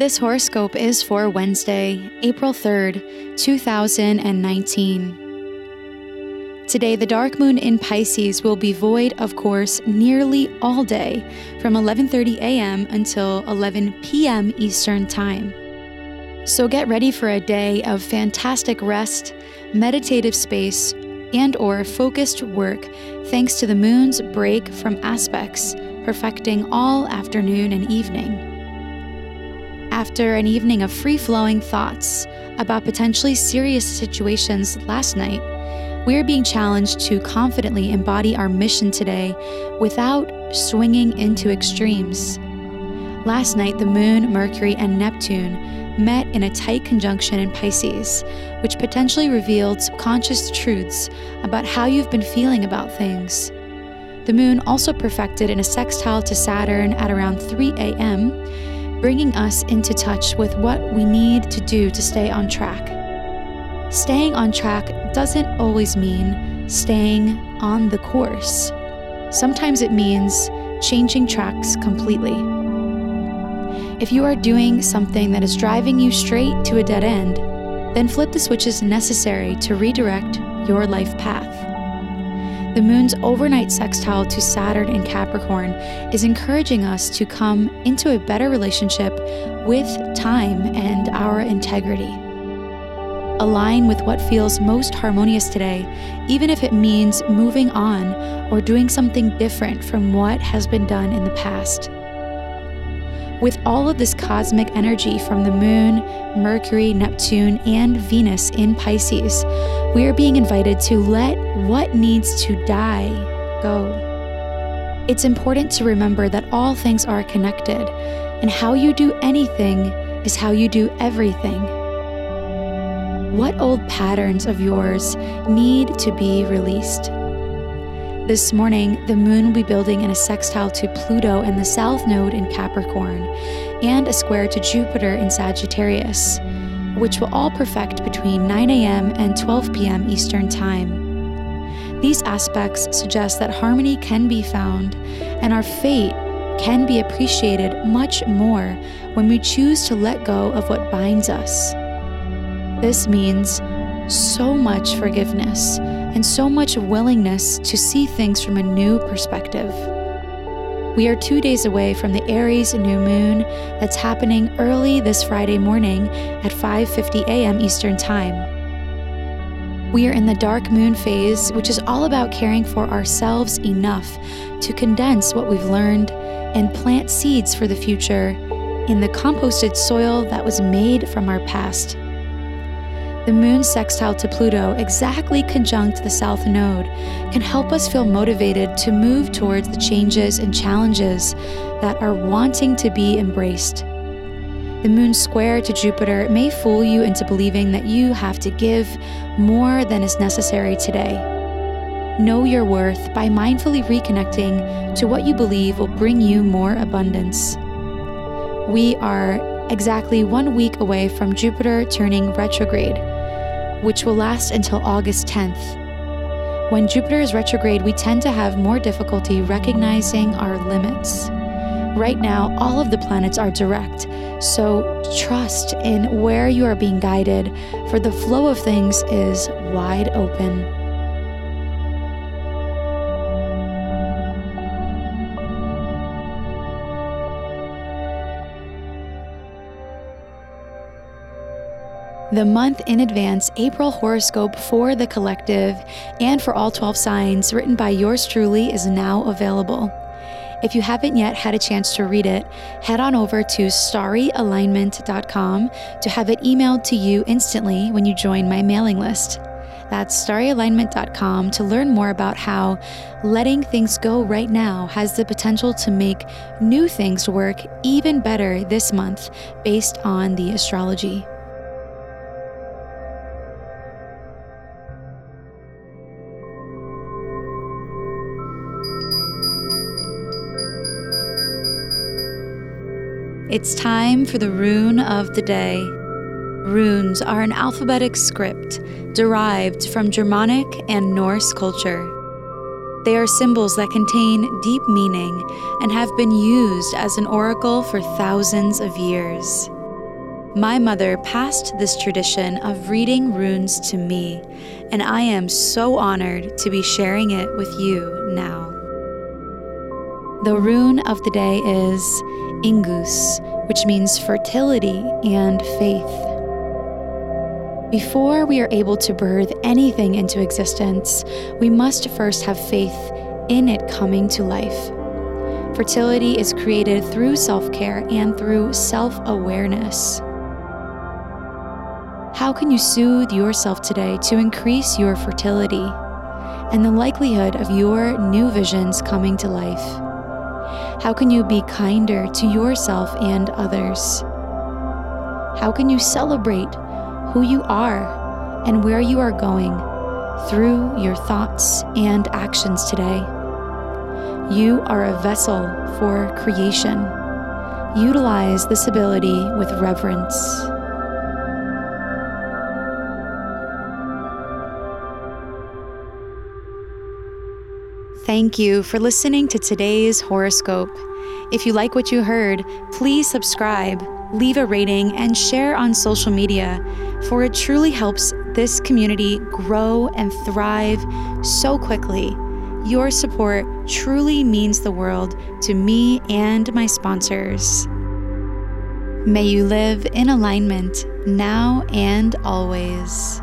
This horoscope is for Wednesday, April 3rd, 2019. Today, the dark moon in Pisces will be void of course nearly all day from 11:30 a.m. until 11 p.m. Eastern Time. So get ready for a day of fantastic rest, meditative space, and or focused work thanks to the moon's break from aspects, perfecting all afternoon and evening after an evening of free flowing thoughts about potentially serious situations last night, we are being challenged to confidently embody our mission today without swinging into extremes. Last night, the Moon, Mercury, and Neptune met in a tight conjunction in Pisces, which potentially revealed subconscious truths about how you've been feeling about things. The Moon also perfected in a sextile to Saturn at around 3 a.m bringing us into touch with what we need to do to stay on track. Staying on track doesn't always mean staying on the course. Sometimes it means changing tracks completely. If you are doing something that is driving you straight to a dead end, then flip the switches necessary to redirect your life path. The moon's overnight sextile to Saturn in Capricorn is encouraging us to come into a better relationship with time and our integrity. Align with what feels most harmonious today, even if it means moving on or doing something different from what has been done in the past. With all of this cosmic energy from the Moon, Mercury, Neptune, and Venus in Pisces, we are being invited to let what needs to die go. It's important to remember that all things are connected, and how you do anything is how you do everything. What old patterns of yours need to be released? This morning, the moon will be building in a sextile to Pluto in the south node in Capricorn and a square to Jupiter in Sagittarius, which will all perfect between 9 a.m. and 12 p.m. Eastern Time. These aspects suggest that harmony can be found and our fate can be appreciated much more when we choose to let go of what binds us. This means so much forgiveness and so much willingness to see things from a new perspective. We are two days away from the Aries new moon that's happening early this Friday morning at 5:50 a.m. Eastern Time. We are in the dark moon phase, which is all about caring for ourselves enough to condense what we've learned and plant seeds for the future in the composted soil that was made from our past the moon sextile to Pluto, exactly conjunct the south node, can help us feel motivated to move towards the changes and challenges that are wanting to be embraced. The moon square to Jupiter may fool you into believing that you have to give more than is necessary today. Know your worth by mindfully reconnecting to what you believe will bring you more abundance. We are exactly one week away from Jupiter turning retrograde, which will last until August 10th. When Jupiter is retrograde, we tend to have more difficulty recognizing our limits. Right now, all of the planets are direct, so trust in where you are being guided, for the flow of things is wide open. The month in advance April horoscope for the collective and for all 12 signs, written by yours truly, is now available. If you haven't yet had a chance to read it, head on over to starryalignment.com to have it emailed to you instantly when you join my mailing list. That's starryalignment.com to learn more about how letting things go right now has the potential to make new things work even better this month based on the astrology. It's time for the rune of the day. Runes are an alphabetic script derived from Germanic and Norse culture. They are symbols that contain deep meaning and have been used as an oracle for thousands of years. My mother passed this tradition of reading runes to me, and I am so honored to be sharing it with you now. The rune of the day is Inguz, which means fertility and faith. Before we are able to birth anything into existence, we must first have faith in it coming to life. Fertility is created through self care and through self awareness. How can you soothe yourself today to increase your fertility and the likelihood of your new visions coming to life? How can you be kinder to yourself and others? How can you celebrate who you are and where you are going through your thoughts and actions today. You are a vessel for creation. Utilize this ability with reverence. Thank you for listening to today's horoscope. If you like what you heard, please subscribe leave a rating, and share on social media, for it truly helps this community grow and thrive so quickly. Your support truly means the world to me and my sponsors. May you live in alignment now and always.